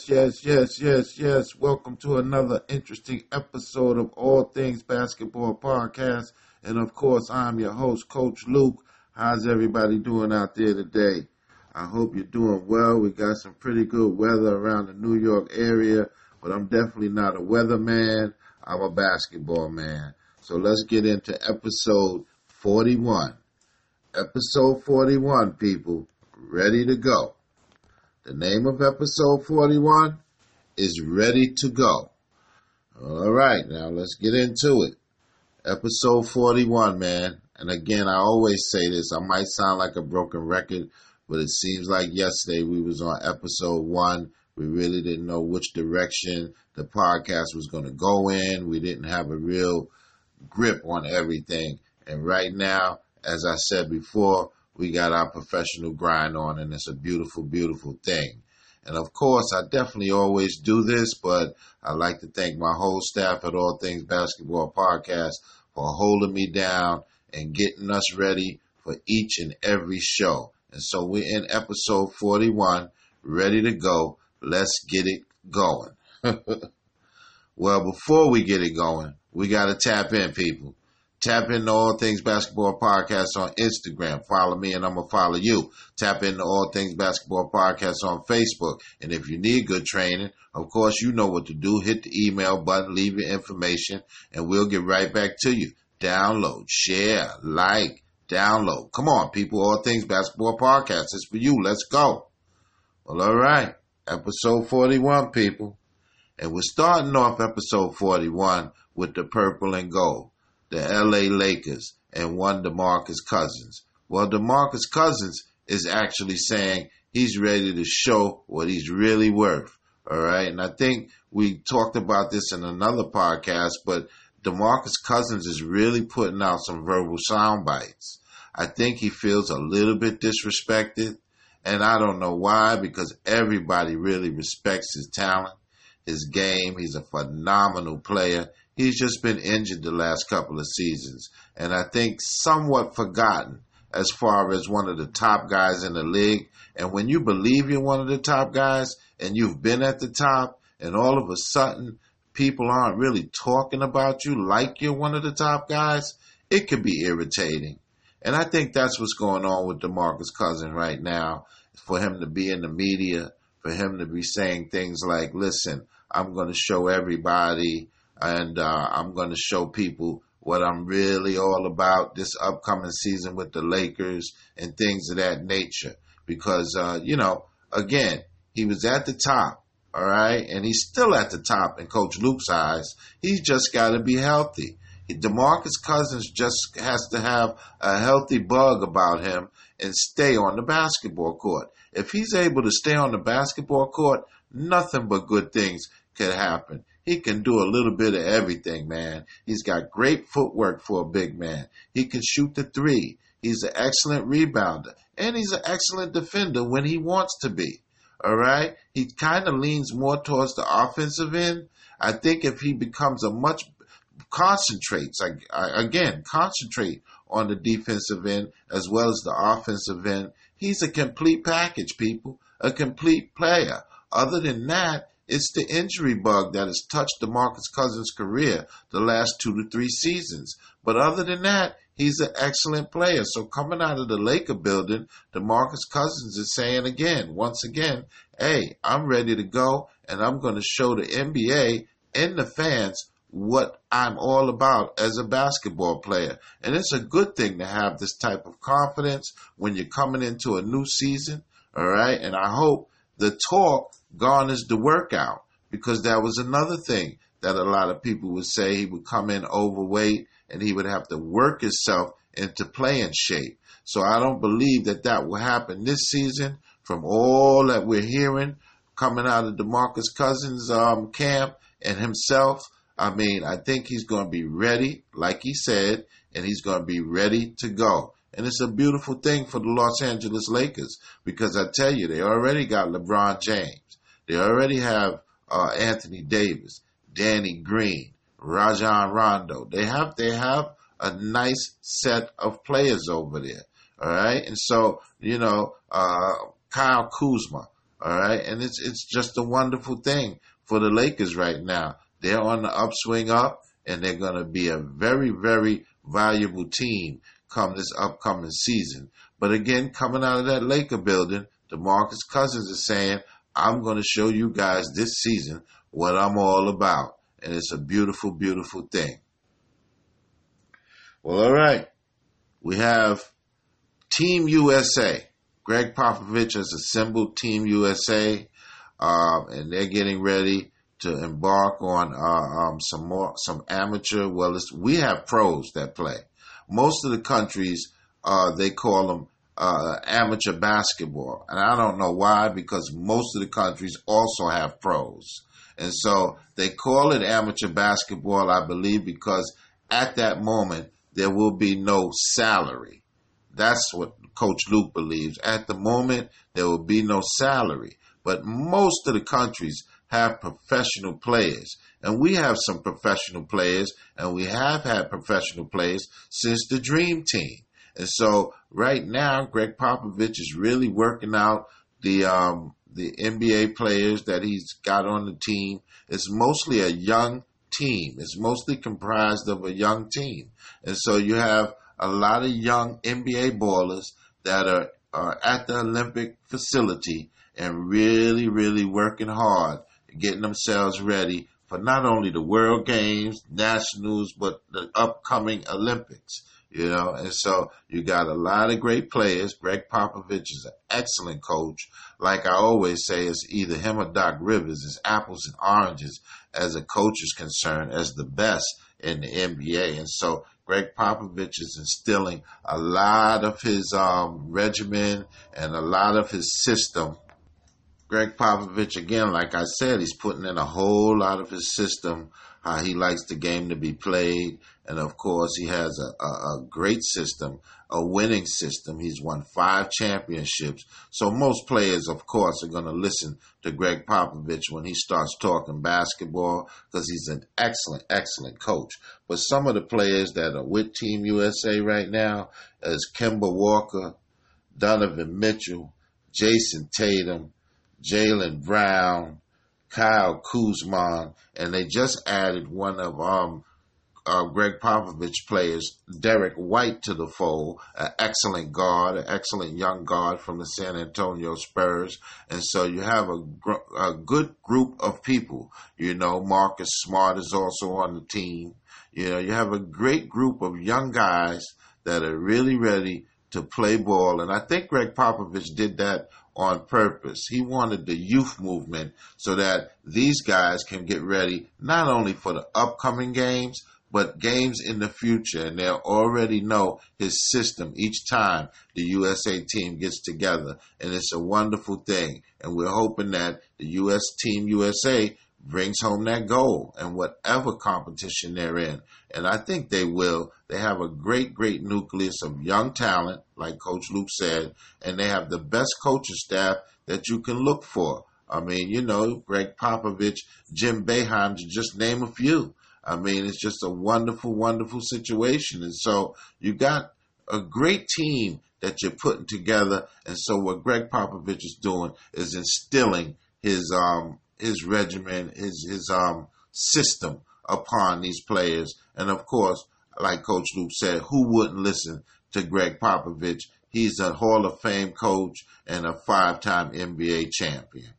Yes, yes, yes, yes, yes. Welcome to another interesting episode of All Things Basketball Podcast. And of course, I'm your host, Coach Luke. How's everybody doing out there today? I hope you're doing well. We got some pretty good weather around the New York area, but I'm definitely not a weatherman. I'm a basketball man. So let's get into episode 41. Episode 41, people. Ready to go. The name of episode 41 is Ready to Go. All right, now let's get into it. Episode 41, man. And again, I always say this. I might sound like a broken record, but it seems like yesterday we was on episode 1. We really didn't know which direction the podcast was going to go in. We didn't have a real grip on everything. And right now, as I said before, we got our professional grind on, and it's a beautiful, beautiful thing. And of course, I definitely always do this, but I'd like to thank my whole staff at All Things Basketball Podcast for holding me down and getting us ready for each and every show. And so we're in episode 41, ready to go. Let's get it going. well, before we get it going, we got to tap in, people. Tap into All Things Basketball Podcast on Instagram. Follow me and I'm going to follow you. Tap into All Things Basketball Podcast on Facebook. And if you need good training, of course, you know what to do. Hit the email button, leave your information, and we'll get right back to you. Download, share, like, download. Come on, people. All Things Basketball Podcast. It's for you. Let's go. Well, all right. Episode 41, people. And we're starting off episode 41 with the purple and gold the LA Lakers and one DeMarcus Cousins. Well, DeMarcus Cousins is actually saying he's ready to show what he's really worth. All right. And I think we talked about this in another podcast, but DeMarcus Cousins is really putting out some verbal sound bites. I think he feels a little bit disrespected. And I don't know why, because everybody really respects his talent, his game. He's a phenomenal player he's just been injured the last couple of seasons, and I think somewhat forgotten as far as one of the top guys in the league. And when you believe you're one of the top guys and you've been at the top, and all of a sudden people aren't really talking about you like you're one of the top guys, it could be irritating. And I think that's what's going on with DeMarcus Cousins right now. For him to be in the media, for him to be saying things like, listen, I'm going to show everybody and uh, I'm going to show people what I'm really all about this upcoming season with the Lakers and things of that nature. Because, uh, you know, again, he was at the top, all right, and he's still at the top in Coach Luke's eyes. He's just got to be healthy. DeMarcus Cousins just has to have a healthy bug about him and stay on the basketball court. If he's able to stay on the basketball court, nothing but good things could happen. He can do a little bit of everything, man. He's got great footwork for a big man. He can shoot the three. He's an excellent rebounder. And he's an excellent defender when he wants to be. All right? He kind of leans more towards the offensive end. I think if he becomes a much concentrates again concentrate on the defensive end as well as the offensive end he's a complete package people a complete player other than that it's the injury bug that has touched DeMarcus Cousins' career the last two to three seasons. But other than that, he's an excellent player. So coming out of the Laker building, DeMarcus Cousins is saying again, once again, hey, I'm ready to go and I'm going to show the NBA and the fans what I'm all about as a basketball player. And it's a good thing to have this type of confidence when you're coming into a new season. All right. And I hope the talk garners the workout because that was another thing that a lot of people would say he would come in overweight and he would have to work himself into playing shape. So I don't believe that that will happen this season from all that we're hearing coming out of DeMarcus Cousins um, camp and himself. I mean, I think he's going to be ready, like he said, and he's going to be ready to go. And it's a beautiful thing for the Los Angeles Lakers because I tell you, they already got LeBron James. They already have uh, Anthony Davis, Danny Green, Rajon Rondo. They have they have a nice set of players over there. All right, and so you know uh, Kyle Kuzma. All right, and it's it's just a wonderful thing for the Lakers right now. They're on the upswing up, and they're going to be a very very valuable team come this upcoming season. But again, coming out of that Laker building, DeMarcus Cousins is saying, "I'm going to show you guys this season what I'm all about," and it's a beautiful, beautiful thing. Well, all right, we have Team USA. Gregg Popovich has assembled Team USA, uh, and they're getting ready to embark on uh, um, some more some amateur. Well, we have pros that play. Most of the countries uh, they call them uh, amateur basketball, and I don't know why because most of the countries also have pros, and so they call it amateur basketball. I believe because at that moment there will be no salary. That's what Coach Luke believes. At the moment, there will be no salary. But most of the countries have professional players. And we have some professional players, and we have had professional players since the Dream Team. And so right now, Gregg Popovich is really working out the um, the NBA players that he's got on the team. It's mostly a young team. It's mostly comprised of a young team. And so you have a lot of young NBA ballers that are, are at the Olympic facility and really, really working hard, getting themselves ready for not only the World Games, Nationals, but the upcoming Olympics. You know, and so you got a lot of great players. Gregg Popovich is an excellent coach. Like I always say, it's either him or Doc Rivers. It's apples and oranges as a coach is concerned, as the best in the NBA. And so Gregg Popovich is instilling a lot of his um, regimen and a lot of his system. Gregg Popovich, again, like I said, he's putting in a whole lot of his system, how he likes the game to be played. And of course, he has a, a, a great system a winning system. He's won five championships. So most players, of course, are going to listen to Gregg Popovich when he starts talking basketball because he's an excellent, excellent coach. But some of the players that are with Team USA right now is Kemba Walker, Donovan Mitchell, Jayson Tatum, Jaylen Brown, Kyle Kuzma, and they just added one of um uh, Gregg Popovich players Derrick White to the fold, an excellent guard, an excellent young guard from the San Antonio Spurs. And so you have a, gr- a good group of people. You know, Marcus Smart is also on the team. You know, you have a great group of young guys that are really ready to play ball. And I think Gregg Popovich did that on purpose. He wanted the youth movement so that these guys can get ready not only for the upcoming games, but games in the future, and they'll already know his system each time the USA team gets together, and it's a wonderful thing. And we're hoping that the US team USA brings home that goal and whatever competition they're in. And I think they will. They have a great, great nucleus of young talent, like Coach Luke said, and they have the best coaching staff that you can look for. I mean, you know, Gregg Popovich, Jim Boeheim, to just name a few. I mean, it's just a wonderful, wonderful situation. And so you got a great team that you're putting together. And so what Gregg Popovich is doing is instilling his um his regimen, his his um system upon these players. And of course, like Coach Luke said, who wouldn't listen to Gregg Popovich? He's a Hall of Fame coach and a five-time NBA champion.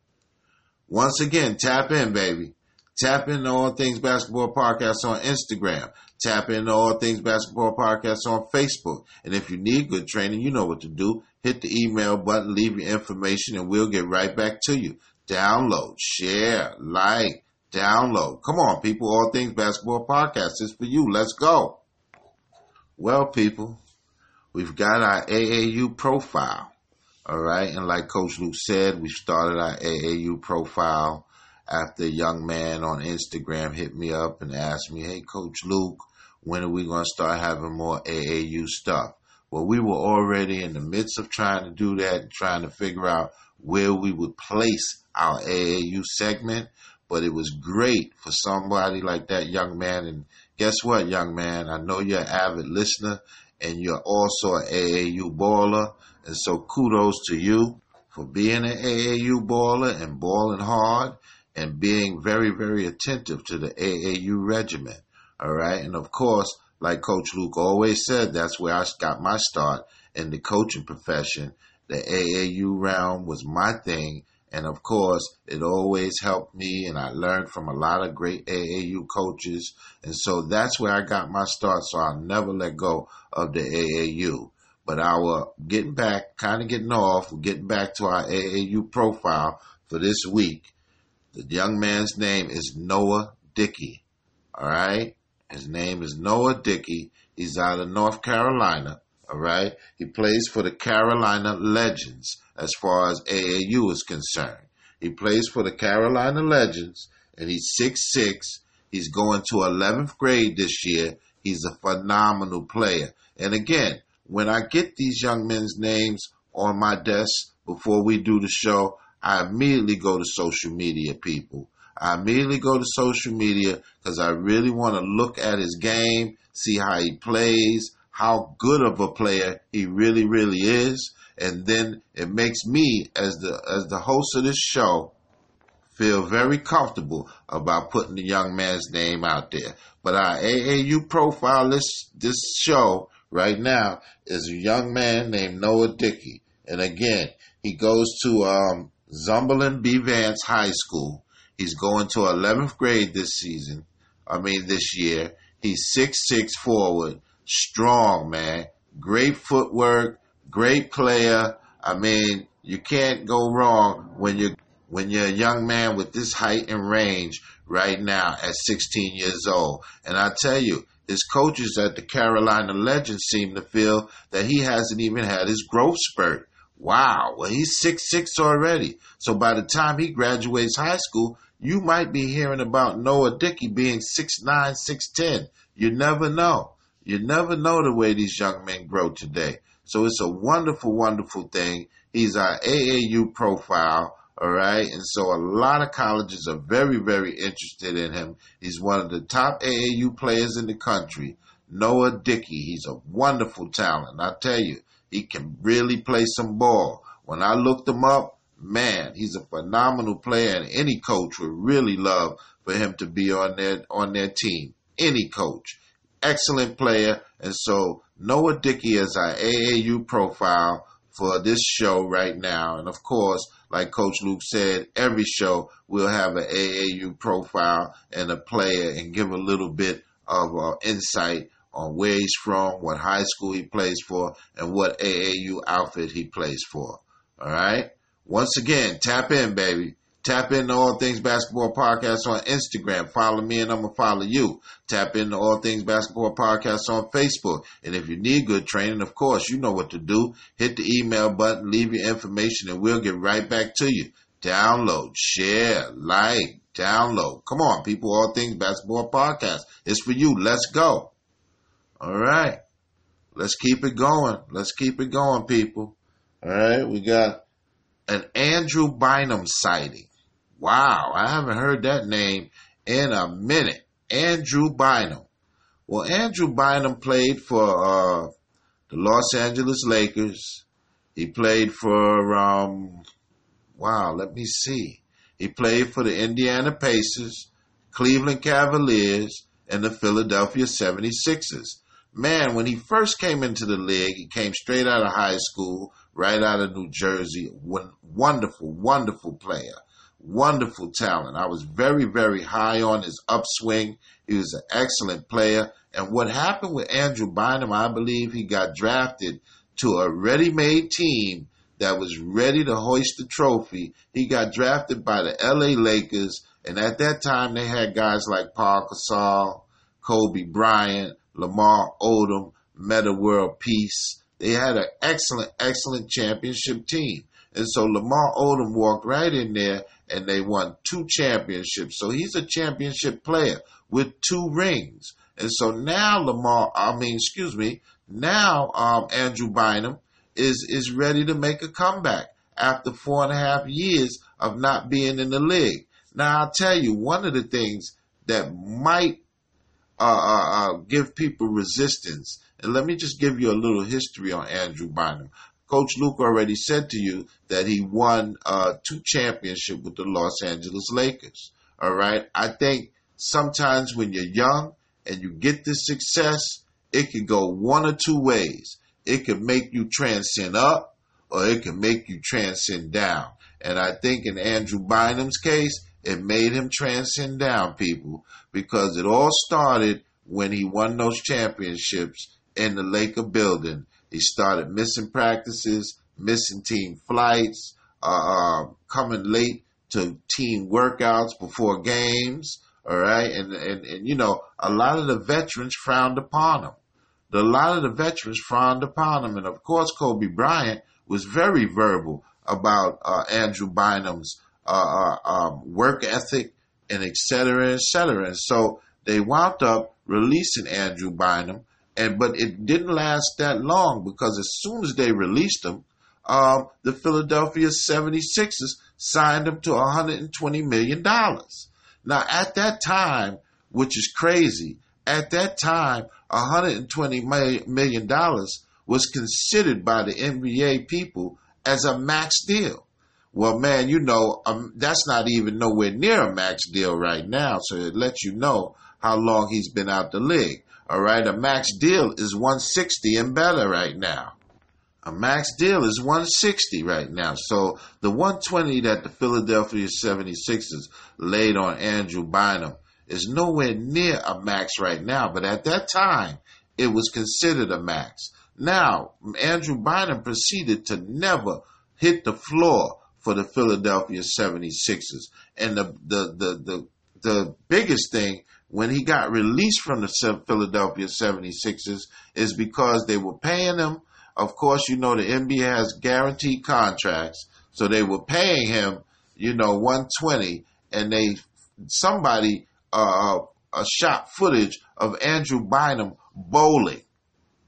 Once again, tap in, baby. Tap into All Things Basketball Podcast on Instagram. Tap into All Things Basketball Podcast on Facebook. And if you need good training, you know what to do. Hit the email button, leave your information, and we'll get right back to you. Download, share, like, download. Come on, people. All Things Basketball Podcast is for you. Let's go. Well, people, we've got our AAU profile. All right. And like Coach Luke said, we started our AAU profile after a young man on Instagram hit me up and asked me, Hey, Coach Luke, when are we going to start having more AAU stuff? Well, we were already in the midst of trying to do that, and trying to figure out where we would place our AAU segment. But it was great for somebody like that young man. And guess what, young man? I know you're an avid listener and you're also an AAU baller. And so kudos to you for being an AAU baller and balling hard and being very, very attentive to the AAU regiment. All right. And of course, like Coach Luke always said, that's where I got my start in the coaching profession. The AAU round was my thing. And of course, it always helped me, and I learned from a lot of great AAU coaches. And so that's where I got my start. So I'll never let go of the AAU. But our getting back, kind of getting off, getting back to our AAU profile for this week. The young man's name is Noah Dickey. All right. His name is Noah Dickey. He's out of North Carolina. All right. He plays for the Carolina Legends as far as AAU is concerned. He plays for the Carolina Legends and he's six six. He's going to 11th grade this year. He's a phenomenal player. And again, when I get these young men's names on my desk before we do the show, I immediately go to social media, people. I immediately go to social media because I really want to look at his game, see how he plays, how good of a player he really, really is. And then it makes me, as the as the host of this show, feel very comfortable about putting the young man's name out there. But our AAU profile this this show right now is a young man named Noah Dickey. And again, he goes to um, Zebulon B. Vance High School. He's going to 11th grade this season. I mean, this year. He's six six forward, strong man, great footwork, great player. I mean, you can't go wrong when you when you're a young man with this height and range right now at 16 years old. And I tell you, his coaches at the Carolina Legends seem to feel that he hasn't even had his growth spurt. Wow, well he's six six already. So by the time he graduates high school, you might be hearing about Noah Dickey being six nine, six ten. You never know. You never know the way these young men grow today. So it's a wonderful, wonderful thing. He's our AAU profile. All right. And so a lot of colleges are very, very interested in him. He's one of the top AAU players in the country. Noah Dickey. He's a wonderful talent. I tell you, he can really play some ball. When I looked him up, man, he's a phenomenal player and any coach would really love for him to be on their on their team. Any coach. Excellent player. And so Noah Dickey is our AAU profile for this show right now. And of course, like Coach Luke said, every show we'll have an AAU profile and a player and give a little bit of uh, insight on where he's from, what high school he plays for, and what AAU outfit he plays for. All right. Once again, tap in, baby. Tap into All Things Basketball Podcast on Instagram. Follow me and I'm going to follow you. Tap into All Things Basketball Podcast on Facebook. And if you need good training, of course, you know what to do. Hit the email button, leave your information, and we'll get right back to you. Download, share, like, download. Come on, people. All Things Basketball Podcast. It's for you. Let's go. All right. Let's keep it going. Let's keep it going, people. All right. We got an Andrew Bynum sighting. Wow, I haven't heard that name in a minute. Andrew Bynum. Well, Andrew Bynum played for uh, the Los Angeles Lakers. He played for, um, wow, let me see. He played for the Indiana Pacers, Cleveland Cavaliers, and the Philadelphia 76ers. Man, when he first came into the league, he came straight out of high school, right out of New Jersey. Wonderful, wonderful player wonderful talent. I was very, very high on his upswing. He was an excellent player. And what happened with Andrew Bynum, I believe he got drafted to a ready made team that was ready to hoist the trophy. He got drafted by the LA Lakers. And at that time, they had guys like Paul Gasol, Kobe Bryant, Lamar Odom, Metta World Peace. They had an excellent, excellent championship team. And so Lamar Odom walked right in there and they won two championships. So he's a championship player with two rings. And so now Lamar, I mean, excuse me, now um, Andrew Bynum is is ready to make a comeback after four and a half years of not being in the league. Now I'll tell you one of the things that might uh, uh, uh, give people resistance, and let me just give you a little history on Andrew Bynum. Coach Luke already said to you that he won uh, two championships with the Los Angeles Lakers. All right. I think sometimes when you're young and you get this success, it can go one or two ways. It can make you transcend up or it can make you transcend down. And I think in Andrew Bynum's case, it made him transcend down people because it all started when he won those championships in the Laker building. He started missing practices, missing team flights, uh, uh, coming late to team workouts before games. All right. And, and, and, you know, a lot of the veterans frowned upon him. A lot of the veterans frowned upon him. And of course, Kobe Bryant was very verbal about uh, Andrew Bynum's uh, uh, um, work ethic and et cetera, et cetera. And so they wound up releasing Andrew Bynum, and but it didn't last that long because as soon as they released him, um, the Philadelphia 76ers signed him to 120 million dollars. Now at that time, which is crazy, at that time, 120 million dollars was considered by the NBA people as a max deal. Well, man, you know, um, that's not even nowhere near a max deal right now. So it lets you know how long he's been out the league. All right. A max deal is 160 and better right now. A max deal is 160 right now. So the 120 that the Philadelphia 76ers laid on Andrew Bynum is nowhere near a max right now. But at that time, it was considered a max. Now, Andrew Bynum proceeded to never hit the floor for the Philadelphia 76ers. And the, the, the, the, the biggest thing when he got released from the Philadelphia 76ers is because they were paying him. Of course, you know, the NBA has guaranteed contracts. So they were paying him, you know, 120 and they, somebody, uh, uh, shot footage of Andrew Bynum bowling.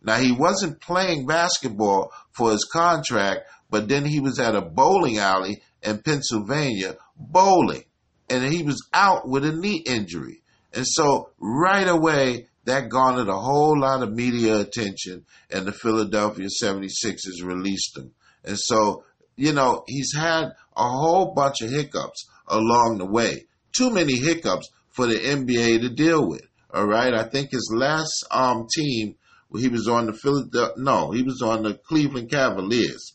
Now he wasn't playing basketball for his contract, but then he was at a bowling alley in Pennsylvania bowling, and he was out with a knee injury. And so right away, that garnered a whole lot of media attention, and the Philadelphia 76ers released him. And so, you know, he's had a whole bunch of hiccups along the way. Too many hiccups for the NBA to deal with. All right. I think his last um, team, he was on the Philadelphia, no, he was on the Cleveland Cavaliers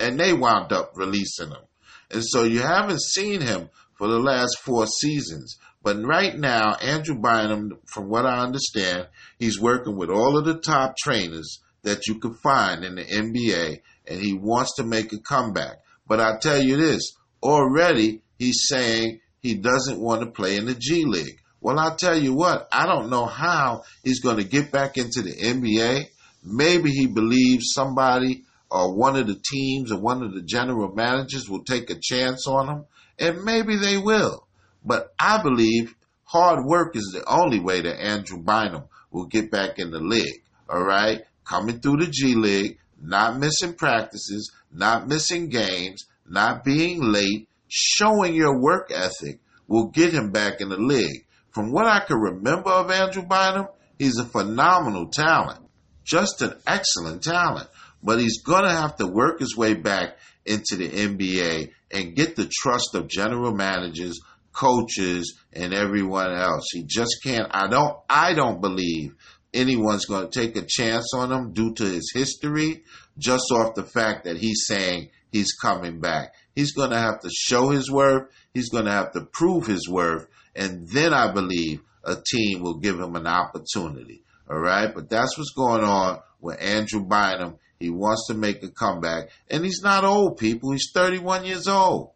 and they wound up releasing him. And so you haven't seen him for the last four seasons. But right now, Andrew Bynum, from what I understand, he's working with all of the top trainers that you could find in the NBA, and he wants to make a comeback. But I tell you this, already he's saying he doesn't want to play in the G League. Well, I'll tell you what, I don't know how he's going to get back into the NBA. Maybe he believes somebody or one of the teams or one of the general managers will take a chance on him, and maybe they will. But I believe hard work is the only way that Andrew Bynum will get back in the league. All right, coming through the G League, not missing practices, not missing games, not being late, showing your work ethic will get him back in the league. From what I can remember of Andrew Bynum, he's a phenomenal talent, just an excellent talent but he's going to have to work his way back into the NBA and get the trust of general managers, coaches, and everyone else. He just can't. I don't. I don't believe anyone's going to take a chance on him due to his history, just off the fact that he's saying he's coming back. He's going to have to show his worth. He's going to have to prove his worth, and then I believe a team will give him an opportunity. All right, but that's what's going on with Andrew Bynum he wants to make a comeback. And he's not old, people. He's 31 years old.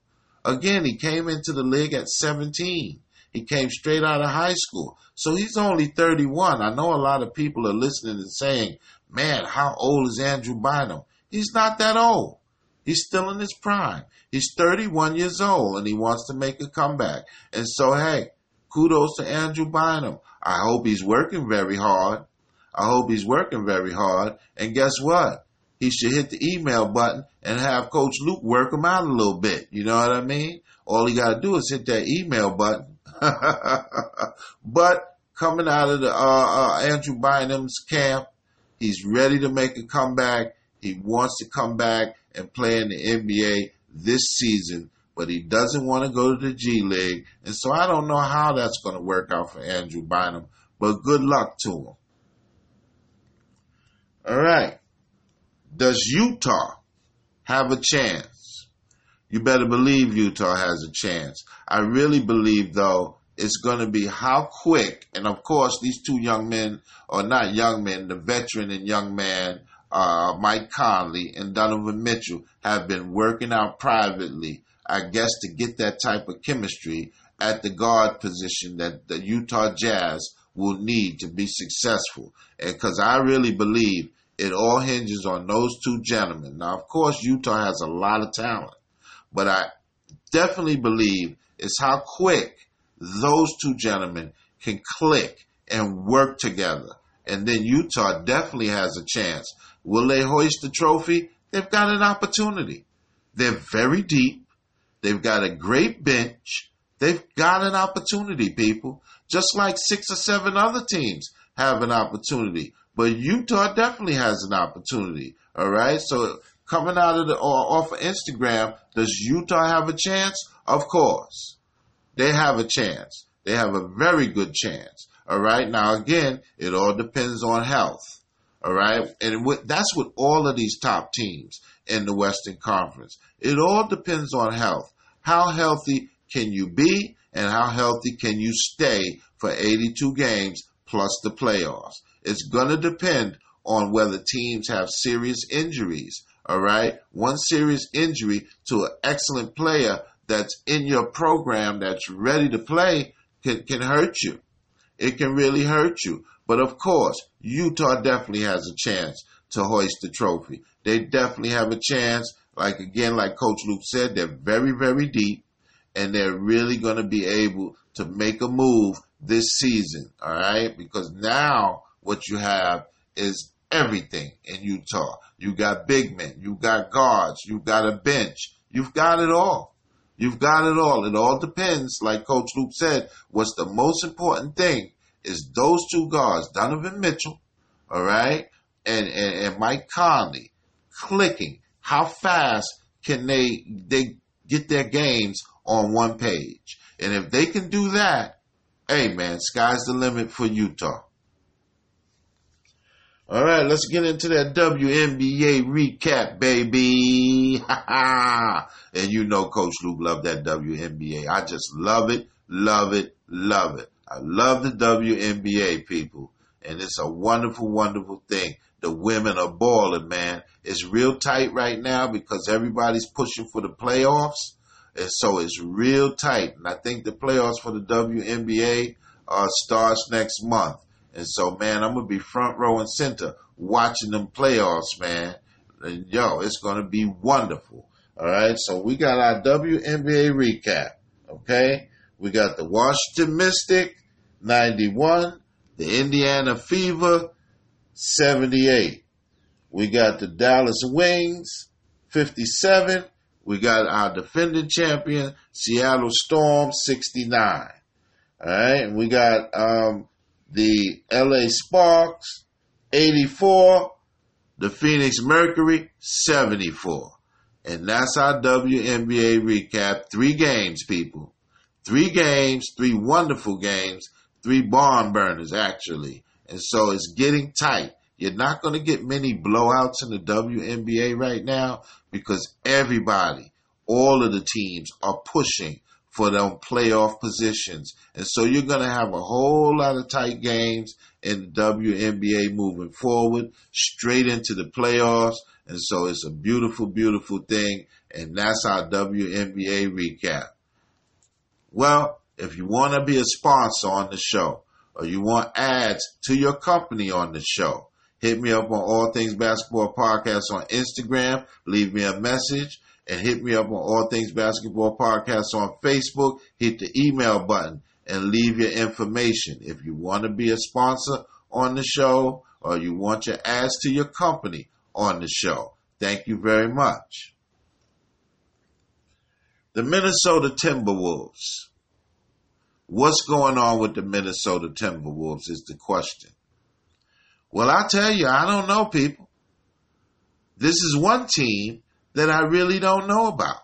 Again, he came into the league at 17. He came straight out of high school. So he's only 31. I know a lot of people are listening and saying, man, how old is Andrew Bynum? He's not that old. He's still in his prime. He's 31 years old and he wants to make a comeback. And so, hey, kudos to Andrew Bynum. I hope he's working very hard. I hope he's working very hard. And guess what? He should hit the email button and have Coach Luke work him out a little bit. You know what I mean? All he got to do is hit that email button. but coming out of the uh, uh, Andrew Bynum's camp, he's ready to make a comeback. He wants to come back and play in the NBA this season, but he doesn't want to go to the G League. And so I don't know how that's going to work out for Andrew Bynum, but good luck to him. All right. Does Utah have a chance? You better believe Utah has a chance. I really believe, though, it's going to be how quick, and of course, these two young men, or not young men, the veteran and young man, uh, Mike Conley and Donovan Mitchell, have been working out privately, I guess, to get that type of chemistry at the guard position that the Utah Jazz will need to be successful. Because I really believe it all hinges on those two gentlemen. Now, of course, Utah has a lot of talent, but I definitely believe it's how quick those two gentlemen can click and work together. And then Utah definitely has a chance. Will they hoist the trophy? They've got an opportunity. They're very deep. They've got a great bench. They've got an opportunity, people. Just like six or seven other teams have an opportunity. But Utah definitely has an opportunity. All right. So coming out of the off of Instagram, does Utah have a chance? Of course. They have a chance. They have a very good chance. All right. Now again, it all depends on health. All right. And that's with all of these top teams in the Western Conference. It all depends on health. How healthy can you be and how healthy can you stay for 82 games plus the playoffs? It's going to depend on whether teams have serious injuries. All right. One serious injury to an excellent player that's in your program that's ready to play can, can hurt you. It can really hurt you. But of course, Utah definitely has a chance to hoist the trophy. They definitely have a chance. Like again, like Coach Luke said, they're very, very deep and they're really going to be able to make a move this season. All right. Because now what you have is everything in Utah. You got big men, you got guards, you got a bench, you've got it all. You've got it all. It all depends, like Coach Luke said, what's the most important thing is those two guards, Donovan Mitchell, all right, and, and, and Mike Conley, clicking. How fast can they they get their games on one page? And if they can do that, hey man, sky's the limit for Utah. All right, let's get into that WNBA recap, baby. and you know Coach Luke loved that WNBA. I just love it, love it, love it. I love the WNBA, people. And it's a wonderful, wonderful thing. The women are balling, man. It's real tight right now because everybody's pushing for the playoffs. And so it's real tight. And I think the playoffs for the WNBA uh, starts next month. And so, man, I'm gonna be front row and center watching them playoffs, man. And yo, it's gonna be wonderful. All right, so we got our WNBA recap. Okay, we got the Washington Mystic 91, the Indiana Fever 78. We got the Dallas Wings 57. We got our defending champion Seattle Storm 69. All right, and we got um, the LA Sparks 84, the Phoenix Mercury 74. And that's our WNBA recap. Three games, people. Three games, three wonderful games, three barn burners, actually. And so it's getting tight. You're not going to get many blowouts in the WNBA right now because everybody, all of the teams are pushing for them playoff positions. And so you're going to have a whole lot of tight games in the WNBA moving forward, straight into the playoffs. And so it's a beautiful, beautiful thing. And that's our WNBA recap. Well, if you want to be a sponsor on the show or you want ads to your company on the show, hit me up on All Things Basketball Podcast on Instagram. Leave me a message and hit me up on All Things Basketball Podcast on Facebook. Hit the email button and leave your information. If you want to be a sponsor on the show or you want your ads to your company on the show, thank you very much. The Minnesota Timberwolves. What's going on with the Minnesota Timberwolves is the question. Well, I tell you, I don't know, people. this is one team that I really don't know about.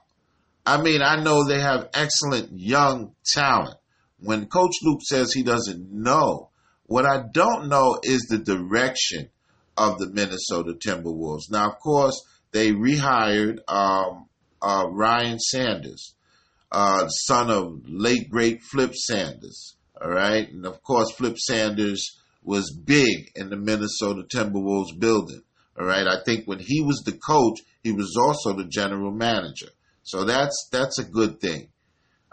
I mean, I know they have excellent young talent. When Coach Luke says he doesn't know, what I don't know is the direction of the Minnesota Timberwolves. Now, of course, they rehired um, uh, Ryan Saunders, uh, son of late great Flip Saunders. All right, and of course, Flip Saunders was big in the Minnesota Timberwolves building. All right, I think when he was the coach, he was also the general manager. So that's that's a good thing.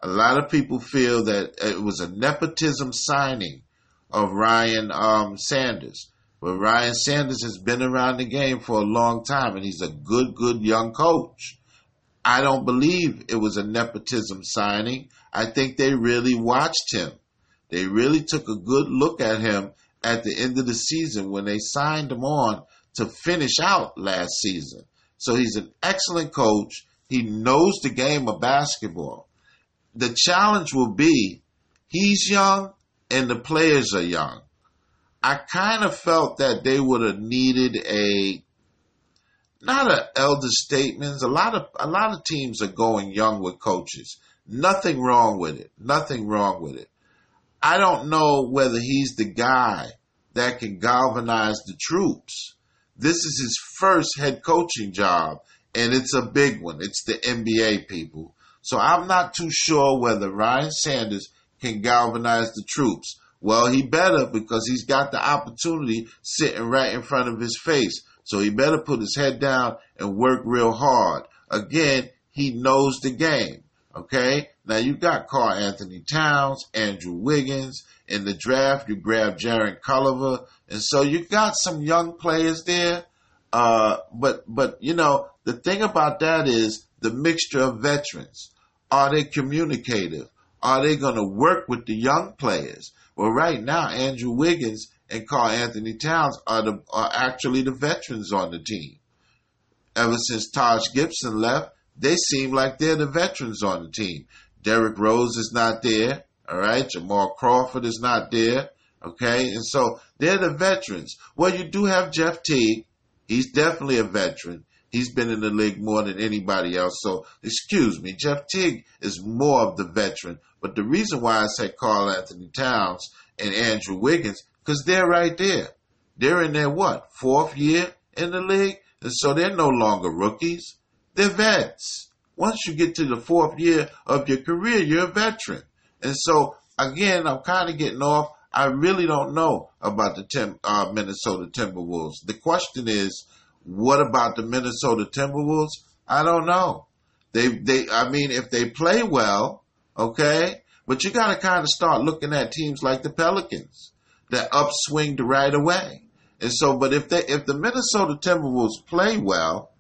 A lot of people feel that it was a nepotism signing of Ryan um, Saunders. But Ryan Saunders has been around the game for a long time, and he's a good, good young coach. I don't believe it was a nepotism signing. I think they really watched him. They really took a good look at him at the end of the season when they signed him on to finish out last season. So he's an excellent coach. He knows the game of basketball. The challenge will be he's young and the players are young. I kind of felt that they would have needed a not an elder statements. A lot of a lot of teams are going young with coaches. Nothing wrong with it. Nothing wrong with it. I don't know whether he's the guy that can galvanize the troops. This is his first head coaching job, and it's a big one. It's the NBA people. So I'm not too sure whether Ryan Saunders can galvanize the troops. Well, he better because he's got the opportunity sitting right in front of his face. So he better put his head down and work real hard. Again, he knows the game. Okay? Now you got Karl-Anthony Towns, Andrew Wiggins. In the draft, you grab Jarrett Culver. And so you got some young players there. Uh, but, but, you know, the thing about that is the mixture of veterans. Are they communicative? Are they going to work with the young players? Well, right now, Andrew Wiggins and Karl-Anthony Towns are the are actually the veterans on the team. Ever since Taj Gibson left, they seem like they're the veterans on the team. Derrick Rose is not there. All right. Jamal Crawford is not there. Okay. And so they're the veterans. Well, you do have Jeff Teague. He's definitely a veteran. He's been in the league more than anybody else. So, excuse me, Jeff Teague is more of the veteran. But the reason why I say Karl-Anthony Towns and Andrew Wiggins, because they're right there. They're in their what? Fourth year in the league? And so they're no longer rookies. They're vets. Once you get to the fourth year of your career, you're a veteran. And so, again, I'm kind of getting off. I really don't know about the Tim, uh, Minnesota Timberwolves. The question is, what about the Minnesota Timberwolves? I don't know. They, they, I mean, if they play well, okay, but you got to kind of start looking at teams like the Pelicans that upswing right away. And so, but if they, if the Minnesota Timberwolves play well,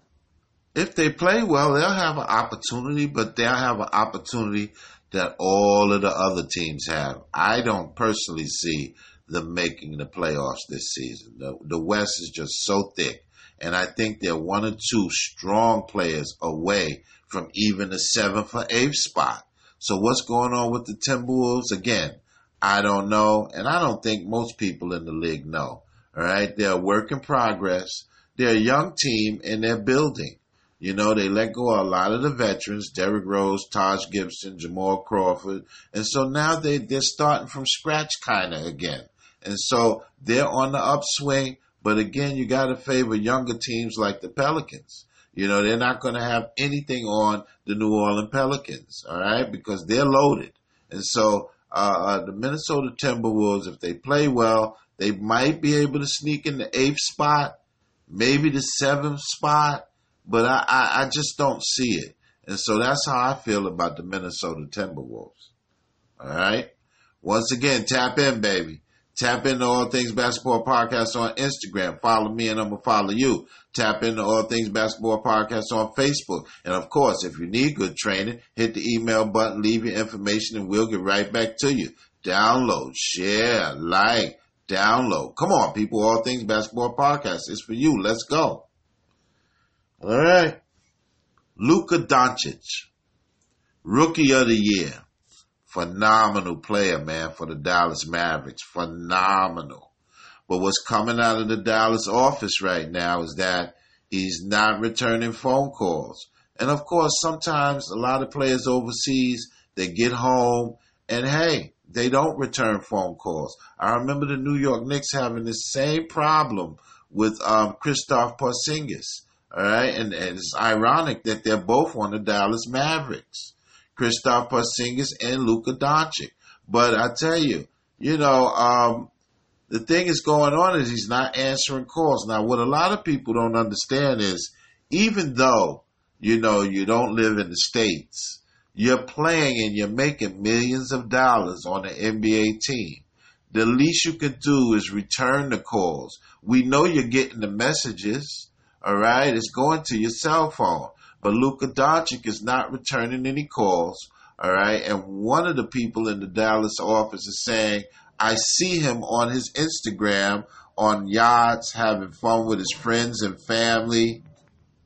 if they play well, they'll have an opportunity, but they'll have an opportunity that all of the other teams have. I don't personally see them making the playoffs this season. The, the West is just so thick and I think they're one or two strong players away from even the seventh or eighth spot. So what's going on with the Timberwolves? Again, I don't know, and I don't think most people in the league know. All right, they're a work in progress. They're a young team and they're building. You know, they let go a lot of the veterans, Derrick Rose, Taj Gibson, Jamal Crawford. And so now they, they're starting from scratch kind of again. And so they're on the upswing. But again, you got to favor younger teams like the Pelicans. You know, they're not going to have anything on the New Orleans Pelicans, all right, because they're loaded. And so uh, uh, the Minnesota Timberwolves, if they play well, they might be able to sneak in the eighth spot, maybe the seventh spot, but I, I, I just don't see it. And so that's how I feel about the Minnesota Timberwolves. All right. Once again, tap in, baby. Tap into All Things Basketball Podcast on Instagram. Follow me and I'm going to follow you. Tap into All Things Basketball Podcast on Facebook. And of course, if you need good training, hit the email button, leave your information, and we'll get right back to you. Download, share, like, download. Come on, people. All Things Basketball Podcast is for you. Let's go. All right. Luka Doncic, Rookie of the Year phenomenal player, man, for the Dallas Mavericks. Phenomenal. But what's coming out of the Dallas office right now is that He's not returning phone calls. And of course, sometimes a lot of players overseas, they get home and hey, they don't return phone calls. I remember the New York Knicks having the same problem with um, Kristaps Porzingis. All right, and, and, it's ironic that they're both on the Dallas Mavericks, Kristaps Porzingis and Luka Doncic. But I tell you, you know, um, the thing is going on is he's not answering calls. Now, what a lot of people don't understand is even though, you know, you don't live in the States, you're playing and you're making millions of dollars on an NBA team. The least you can do is return the calls. We know you're getting the messages, all right? It's going to your cell phone. But Luka Doncic is not returning any calls, all right? And one of the people in the Dallas office is saying, I see him on his Instagram on yachts, having fun with his friends and family.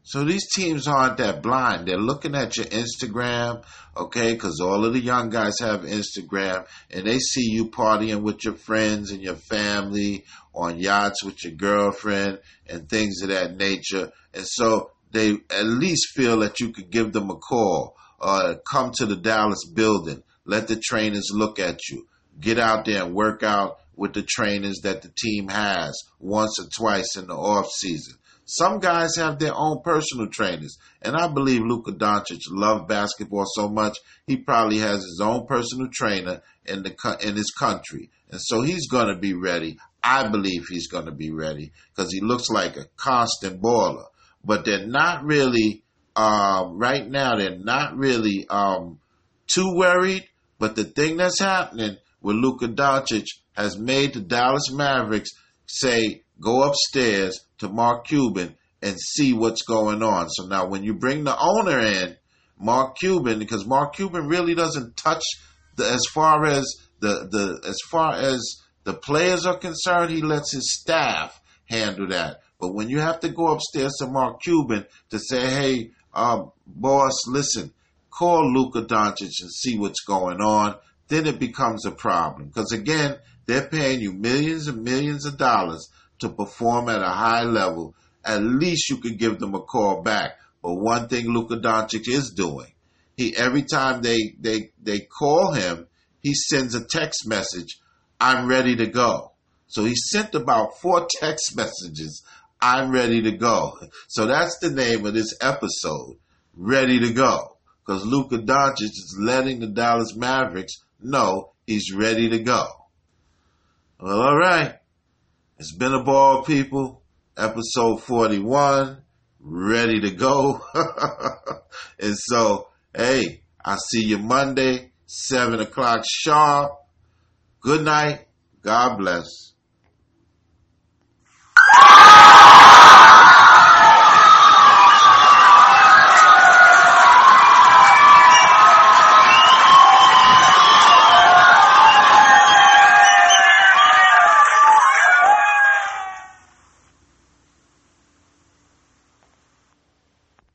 So these teams aren't that blind. They're looking at your Instagram, okay, because all of the young guys have Instagram, and they see you partying with your friends and your family on yachts with your girlfriend and things of that nature. And so they at least feel that you could give them a call or come to the Dallas building. Let the trainers look at you get out there and work out with the trainers that the team has once or twice in the off season. Some guys have their own personal trainers, and I believe Luka Doncic loves basketball so much he probably has his own personal trainer in the in his country, and so he's going to be ready. I believe he's going to be ready because he looks like a constant baller. But they're not really um, right now. They're not really um, too worried. But the thing that's happening with Luka Doncic has made the Dallas Mavericks say, go upstairs to Mark Cuban and see what's going on. So now when you bring the owner in, Mark Cuban, because Mark Cuban really doesn't touch the, as far as the, the as far as the players are concerned, he lets his staff handle that. But when you have to go upstairs to Mark Cuban to say, hey, uh, boss, listen, call Luka Doncic and see what's going on then it becomes a problem. Because again, they're paying you millions and millions of dollars to perform at a high level. At least you could give them a call back. But one thing Luka Doncic is doing, he every time they they they call him, he sends a text message, "I'm ready to go." So he sent about four text messages, "I'm ready to go." So that's the name of this episode, "Ready to Go," because Luka Doncic is letting the Dallas Mavericks know he's ready to go. Well, all right. It's been a ball, people. Episode 41, ready to go. and so, hey, I'll see you Monday, 7 o'clock sharp. Good night. God bless.